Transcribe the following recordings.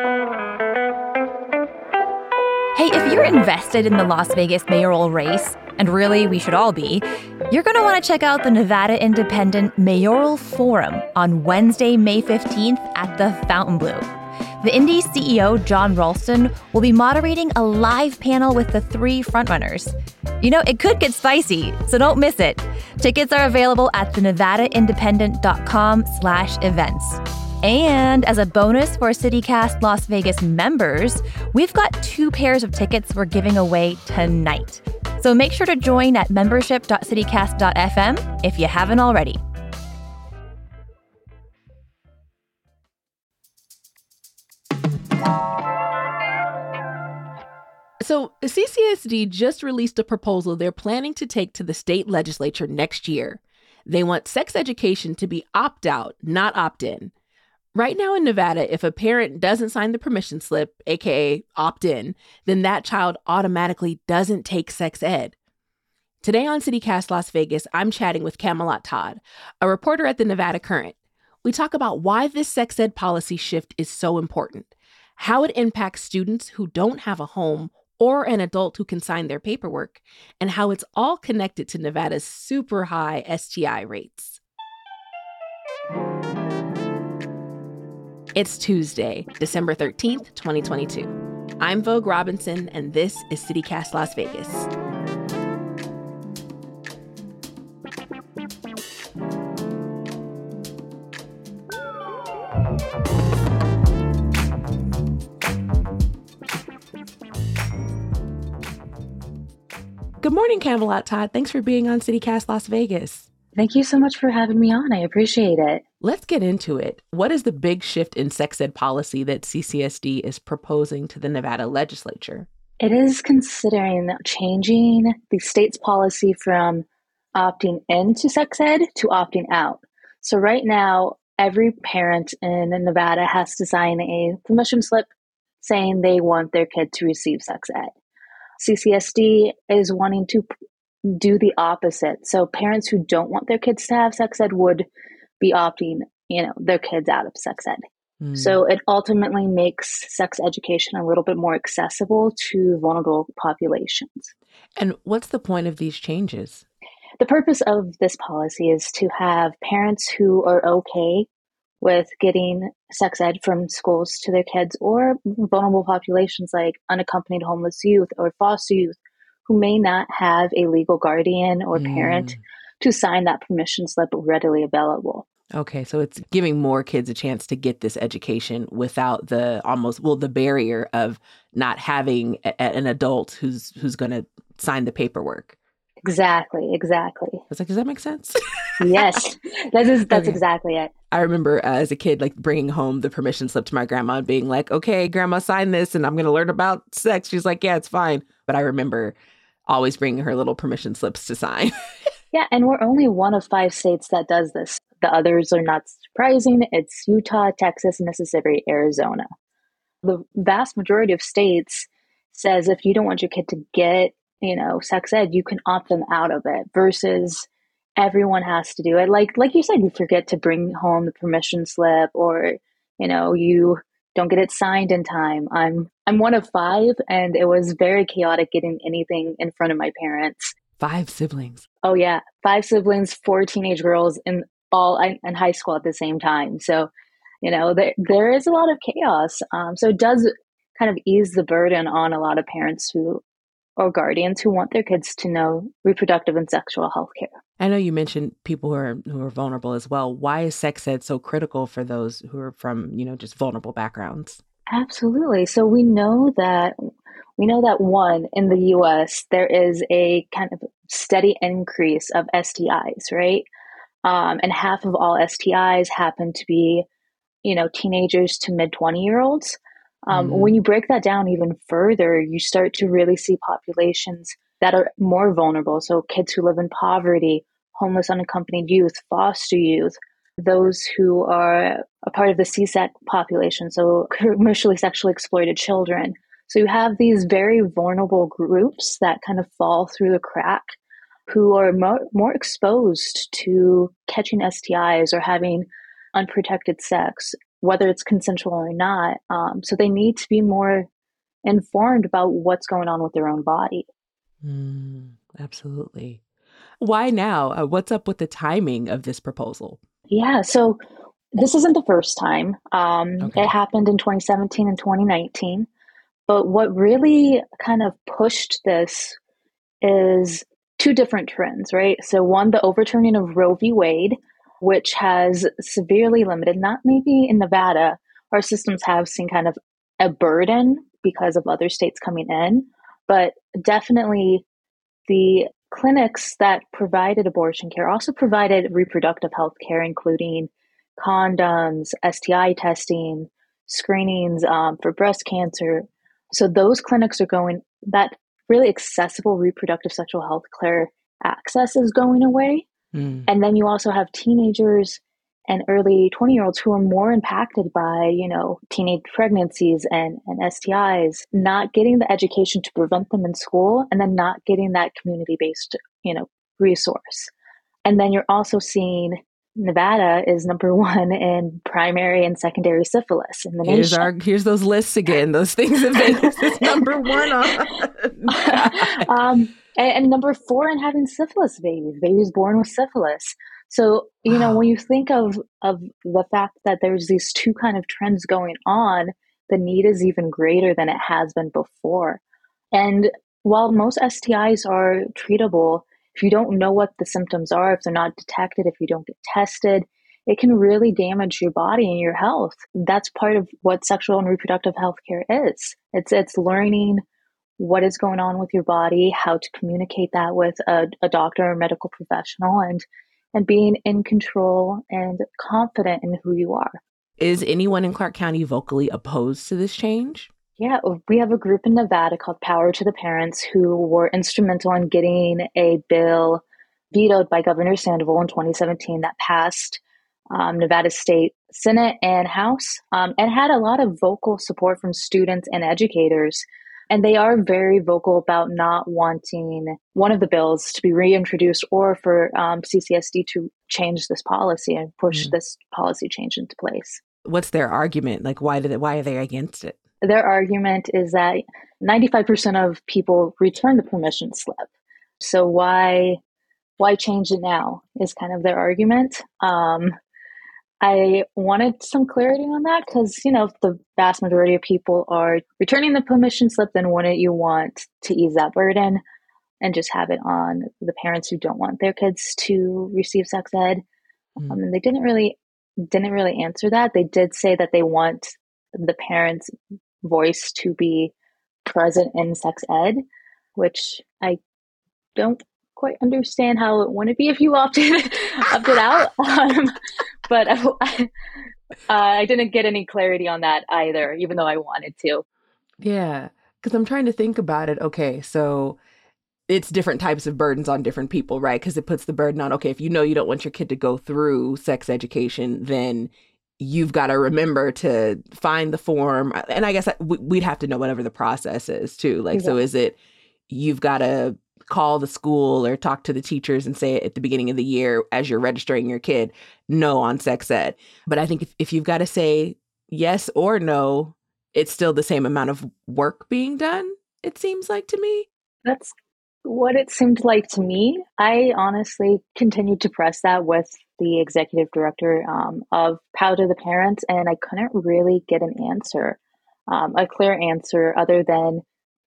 Hey, if you're invested in the Las Vegas mayoral race, and really we should all be, you're going to want to check out the Nevada Independent Mayoral Forum on Wednesday, May 15th at the Fontainebleau. The Indy CEO, Jon Ralston, will be moderating a live panel with the three frontrunners. You know, it could get spicy, so don't miss it. Tickets are available at thenevadaindependent.com slash events. And as a bonus for CityCast Las Vegas members, we've got two pairs of tickets we're giving away tonight. So make sure to join at membership.citycast.fm if you haven't already. So, CCSD just released a proposal they're planning to take to the state legislature next year. They want sex education to be opt out, not opt in. Right now in Nevada, if a parent doesn't sign the permission slip, aka opt in, then that child automatically doesn't take sex ed. Today on CityCast Las Vegas, I'm chatting with Camalot Todd, a reporter at the Nevada Current. We talk about why this sex ed policy shift is so important, how it impacts students who don't have a home or an adult who can sign their paperwork, and how it's all connected to Nevada's super high STI rates. It's Tuesday, December 13th, 2022. I'm Vogue Robinson, and this is CityCast Las Vegas. Good morning, Camalot Todd. Thanks for being on CityCast Las Vegas. Thank you so much for having me on. I appreciate it. Let's get into it. What is the big shift in sex ed policy that CCSD is proposing to the Nevada legislature? It is considering changing the state's policy from opting into sex ed to opting out. So, right now, every parent in Nevada has to sign a permission slip saying they want their kid to receive sex ed. CCSD is wanting to do the opposite. So parents who don't want their kids to have sex ed would be opting, you know, their kids out of sex ed. Mm. So it ultimately makes sex education a little bit more accessible to vulnerable populations. And what's the point of these changes? The purpose of this policy is to have parents who are okay with getting sex ed from schools to their kids or vulnerable populations like unaccompanied homeless youth or foster youth who may not have a legal guardian or parent mm. to sign that permission slip readily available. Okay, so it's giving more kids a chance to get this education without the almost well the barrier of not having a, an adult who's who's going to sign the paperwork. Exactly, exactly. I was like, does that make sense? yes, that is that's okay. exactly it. I remember uh, as a kid, like bringing home the permission slip to my grandma and being like, "Okay, grandma, sign this, and I'm going to learn about sex." She's like, "Yeah, it's fine." But I remember always bringing her little permission slips to sign. yeah, and we're only one of five states that does this. The others are not surprising. It's Utah, Texas, Mississippi, Arizona. The vast majority of states says if you don't want your kid to get, you know, sex ed, you can opt them out of it versus everyone has to do it. Like like you said, you forget to bring home the permission slip or, you know, you don't get it signed in time. I'm I'm one of five, and it was very chaotic getting anything in front of my parents. Five siblings. Oh yeah, five siblings, four teenage girls, in all in high school at the same time. So, you know, there there is a lot of chaos. Um, so it does kind of ease the burden on a lot of parents who or guardians who want their kids to know reproductive and sexual health care. I know you mentioned people who are who are vulnerable as well. Why is sex ed so critical for those who are from, you know, just vulnerable backgrounds? Absolutely. So we know that we know that one in the US there is a kind of steady increase of STIs, right? Um, and half of all STIs happen to be, you know, teenagers to mid 20 year olds. Um, mm-hmm. When you break that down even further, you start to really see populations that are more vulnerable. So, kids who live in poverty, homeless, unaccompanied youth, foster youth, those who are a part of the CSEC population, so commercially sexually exploited children. So, you have these very vulnerable groups that kind of fall through the crack who are more, more exposed to catching STIs or having unprotected sex whether it's consensual or not. Um, so they need to be more informed about what's going on with their own body. Mm, absolutely. Why now? Uh, what's up with the timing of this proposal? Yeah, so this isn't the first time. Um, okay. It happened in 2017 and 2019. But what really kind of pushed this is two different trends, right? So, one, the overturning of Roe v. Wade, which has severely limited, not maybe in Nevada, our systems have seen kind of a burden because of other states coming in, but definitely the clinics that provided abortion care also provided reproductive health care, including condoms, STI testing, screenings um, for breast cancer. So those clinics are going, that really accessible reproductive sexual health care access is going away. Mm. And then you also have teenagers and early 20 year olds who are more impacted by, you know, teenage pregnancies and, and STIs, not getting the education to prevent them in school and then not getting that community based, you know, resource. And then you're also seeing Nevada is number one in primary and secondary syphilis in the here's nation. Our, here's those lists again. Those things that Vegas is number one on. um, and, and, number four in having syphilis babies, babies born with syphilis. So you know when you think of of the fact that there's these two kind of trends going on, the need is even greater than it has been before. And while most STIs are treatable, if you don't know what the symptoms are, if they're not detected, if you don't get tested, it can really damage your body and your health. That's part of what sexual and reproductive health care is. It's it's learning what is going on with your body, how to communicate that with a, a doctor or medical professional and and being in control and confident in who you are. Is anyone in Clark County vocally opposed to this change? Yeah, we have a group in Nevada called Power to the Parents who were instrumental in getting a bill vetoed by Governor Sandoval in 2017 that passed um, Nevada State Senate and House um, and had a lot of vocal support from students and educators. And they are very vocal about not wanting one of the bills to be reintroduced or for um, CCSD to change this policy and push mm. this policy change into place. What's their argument? Like, why did it, why are they against it? Their argument is that 95% of people return the permission slip. So why why change it now is kind of their argument. Um, I wanted some clarity on that because you know the vast majority of people are returning the permission slip, then wouldn't you want to ease that burden and just have it on the parents who don't want their kids to receive sex ed? Mm. Um, and they didn't really didn't really answer that. They did say that they want the parents voice to be present in sex ed, which I don't quite understand how it wouldn't be if you opted opted out. Um, but I, uh, I didn't get any clarity on that either, even though I wanted to. Yeah, because I'm trying to think about it. Okay, so it's different types of burdens on different people, right? Because it puts the burden on, okay, if you know you don't want your kid to go through sex education, then you've got to remember to find the form uh, and i guess uh, we'd have to know whatever the process is too like so is it you've got to call the school or talk to the teachers and say it at the beginning of the year as you're registering your kid no on sex ed but i think if, if you've got to say yes or no it's still the same amount of work being done it seems like to me that's what it seemed like to me. I honestly continued to press that with the executive director um, of to the Parents, and I couldn't really get an answer, um, a clear answer, other than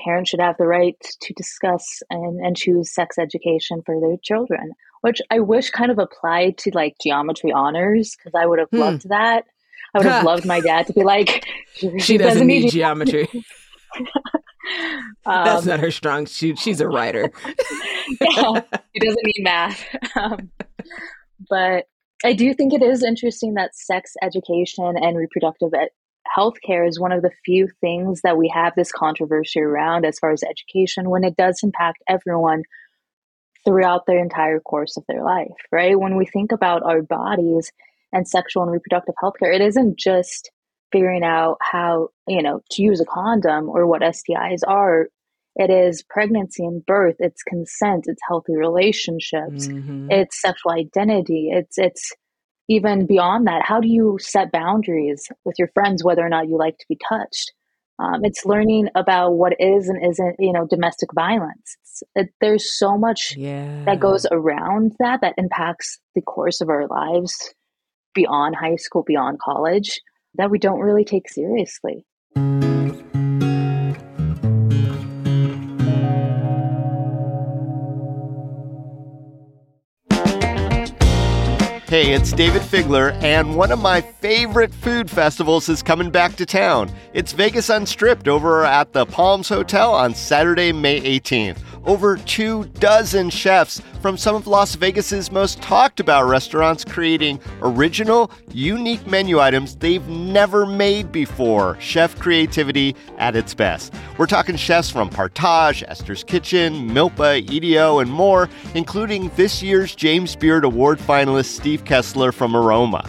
parents should have the right to discuss and, and choose sex education for their children, which I wish kind of applied to like geometry honors because I would have hmm. loved that. I would have loved my dad to be like, she, she doesn't, doesn't, need, geometry. um, That's not her strong suit. She's a writer. yeah, she doesn't need math. Um, but I do think it is interesting that sex education and reproductive healthcare is one of the few things that we have this controversy around as far as education when it does impact everyone throughout their entire course of their life, right? When we think about our bodies and sexual and reproductive healthcare, it isn't just figuring out how, you know, to use a condom or what STIs are. It is pregnancy and birth, it's consent, it's healthy relationships, mm-hmm. it's sexual identity, it's it's even beyond that, how do you set boundaries with your friends, whether or not you like to be touched? Um, it's learning about what is and isn't, you know, domestic violence. It, there's so much yeah. that goes around that that impacts the course of our lives beyond high school, beyond college, that we don't really take seriously. Hey, it's David Figler, and one of my favorite food festivals is coming back to town. It's Vegas Unstripped over at the Palms Hotel on Saturday, May 18th over two dozen chefs from some of Las Vegas's most talked about restaurants creating original, unique menu items they've never made before. Chef creativity at its best. We're talking chefs from Partage, Esther's Kitchen, Milpa, EDO, and more, including this year's James Beard Award finalist Steve Kessler from Aroma.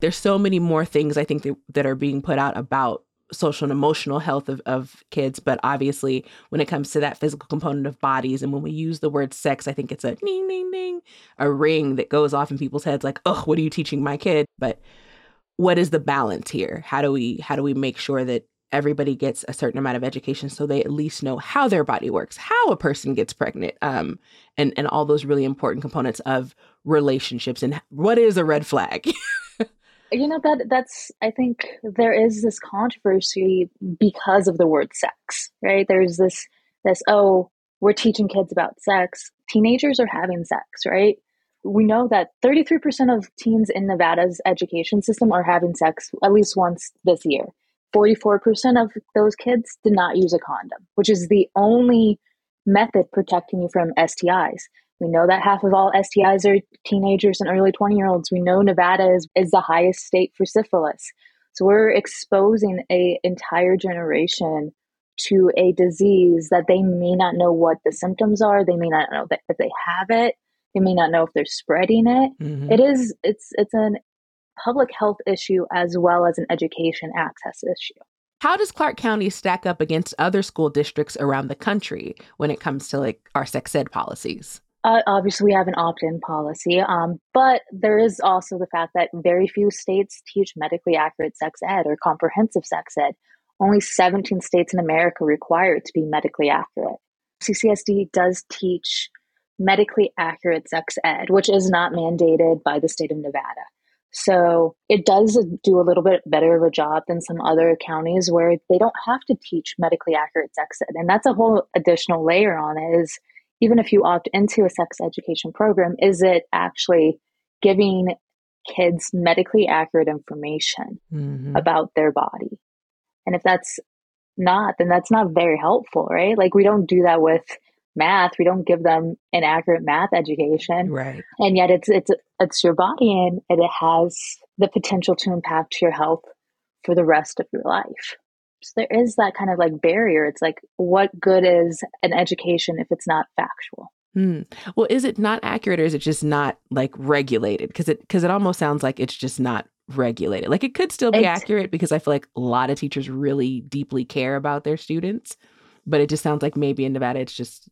There's so many more things I think that, that are being put out about social and emotional health of, of kids. But obviously, when it comes to that physical component of bodies, and when we use the word sex, I think it's a ding, ding, ding, a ring that goes off in people's heads like, oh, what are you teaching my kid? But what is the balance here? How do we how do we make sure that everybody gets a certain amount of education so they at least know how their body works, how a person gets pregnant, um, and and all those really important components of relationships and what is a red flag. you know that that's i think there is this controversy because of the word sex right? There's this this oh we're teaching kids about sex. Teenagers are having sex right? We know that 33% of teens in nevada's education system are having sex at least once this year. 44% of those kids did not use a condom which is the only method protecting you from stis we know that half of all STIs are teenagers and early 20 year olds. We know Nevada is, is the highest state for syphilis. So we're exposing a entire generation to a disease that they may not know what the symptoms are. They may not know that if they have it. They may not know if they're spreading it. Mm-hmm. it is it's it's an public health issue as well as an education access issue. How does Clark County stack up against other school districts around the country when it comes to like our sex ed policies? Uh, obviously, we have an opt in policy, um, but there is also the fact that very few states teach medically accurate sex ed or comprehensive sex ed. Only 17 states in America require it to be medically accurate. CCSD does teach medically accurate sex ed, which is not mandated by the state of Nevada. So it does do a little bit better of a job than some other counties where they don't have to teach medically accurate sex ed. And that's a whole additional layer on it is even if you opt into a sex education program, is it actually giving kids medically accurate information mm-hmm. about their body? And if that's not, then that's not very helpful, right? Like we don't do that with math. We don't give them an accurate math education. Right. And yet it's it's it's your body and it has the potential to impact your health for the rest of your life. So there is that kind of like barrier. It's like, what good is an education if it's not factual? Hmm. Well, is it not accurate or is it just not like regulated? Because it because it almost sounds like it's just not regulated. Like it could still be it's, accurate because I feel like a lot of teachers really deeply care about their students, but it just sounds like maybe in Nevada it's just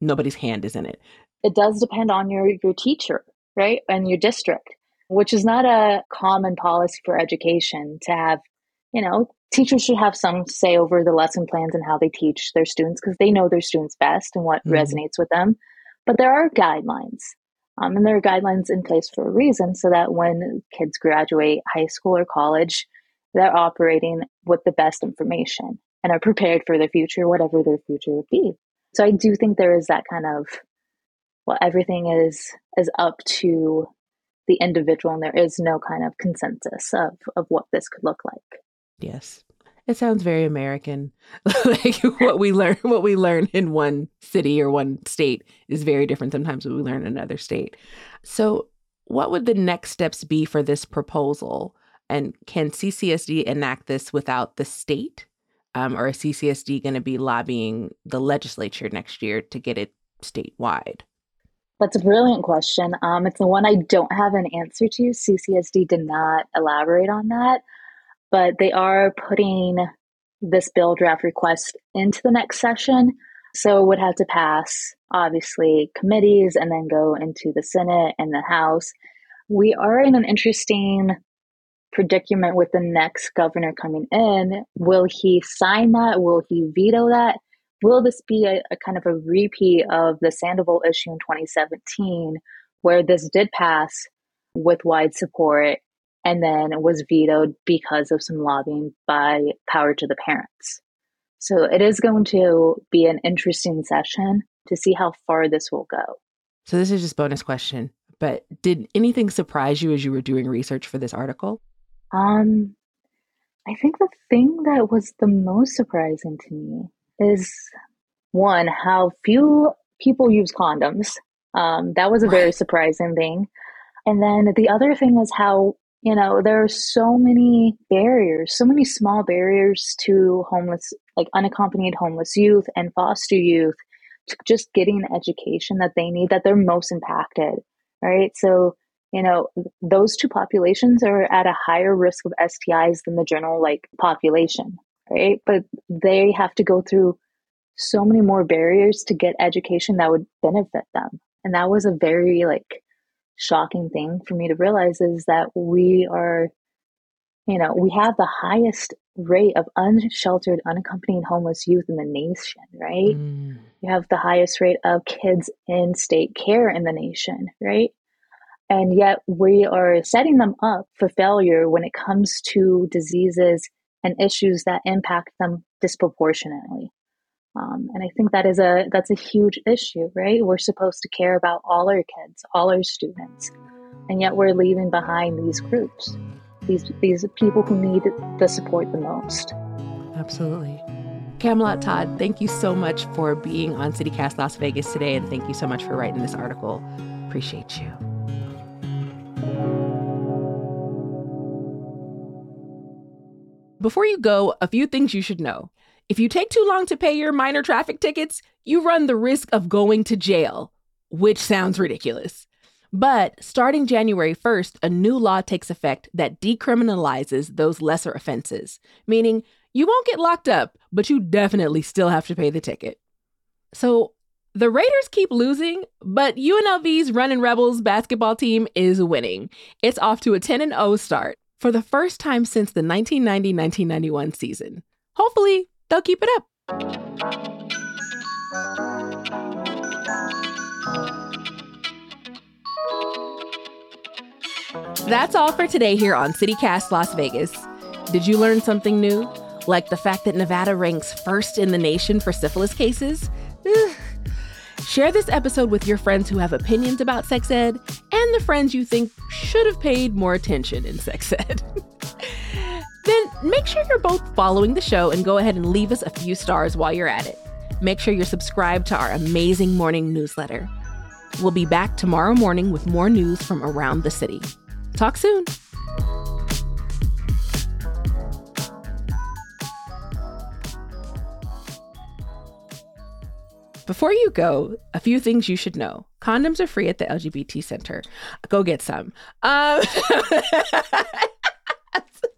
nobody's hand is in it. It does depend on your your teacher, right, and your district, which is not a common policy for education to have you know, teachers should have some say over the lesson plans and how they teach their students because they know their students best and what mm-hmm. resonates with them. But there are guidelines. Um, and there are guidelines in place for a reason so that when kids graduate high school or college, they're operating with the best information and are prepared for their future, whatever their future would be. So I do think there is that kind of well, everything is is up to the individual, and there is no kind of consensus of of what this could look like. Yes. It sounds very American. like what we learn what we learn in one city or one state is very different sometimes what we learn in another state. So what would the next steps be for this proposal? And can CCSD enact this without the state? Um, or is CCSD going to be lobbying the legislature next year to get it statewide? That's a brilliant question. Um, it's the one I don't have an answer to. CCSD did not elaborate on that, but they are putting this bill draft request into the next session. So it would have to pass, obviously, committees and then go into the Senate and the House. We are in an interesting predicament with the next governor coming in. Will he sign that? Will he veto that? Will this be a, a kind of a repeat of the Sandoval issue in 2017, where this did pass with wide support and then was vetoed because of some lobbying by power to the parents? So it is going to be an interesting session to see how far this will go. So this is just bonus question, but did anything surprise you as you were doing research for this article? Um I think the thing that was the most surprising to me is one how few people use condoms. Um, that was a very surprising thing. And then the other thing is how you know there are so many barriers, so many small barriers to homeless, like unaccompanied homeless youth and foster youth, to just getting education that they need that they're most impacted, right? So you know those two populations are at a higher risk of STIs than the general like population, right? But they have to go through so many more barriers to get education that would benefit them. And that was a very like shocking thing for me to realize is that we are, you know, we have the highest rate of unsheltered, unaccompanied homeless youth in the nation, right? Mm. You have the highest rate of kids in state care in the nation, right? And yet we are setting them up for failure when it comes to diseases and issues that impact them disproportionately. Um, and I think that is a that's a huge issue, right? We're supposed to care about all our kids, all our students, and yet we're leaving behind these groups, these these people who need the support the most. Absolutely. Camalot Todd, thank you so much for being on CityCast Las Vegas today, and thank you so much for writing this article. Appreciate you. Before you go, a few things you should know. If you take too long to pay your minor traffic tickets, you run the risk of going to jail, which sounds ridiculous. But starting January 1st, a new law takes effect that decriminalizes those lesser offenses, meaning you won't get locked up, but you definitely still have to pay the ticket. So the Raiders keep losing, but UNLV's Running Rebels basketball team is winning. It's off to a 10 0 start for the first time since the 1990 1991 season. Hopefully, they'll keep it up. That's all for today here on CityCast Las Vegas. Did you learn something new? Like the fact that Nevada ranks first in the nation for syphilis cases? Share this episode with your friends who have opinions about sex ed and the friends you think should have paid more attention in sex ed. then make sure you're both following the show and go ahead and leave us a few stars while you're at it. Make sure you're subscribed to our amazing morning newsletter. We'll be back tomorrow morning with more news from around the city. Talk soon. Before you go, a few things you should know. Condoms are free at the LGBT Center. Go get some. Um,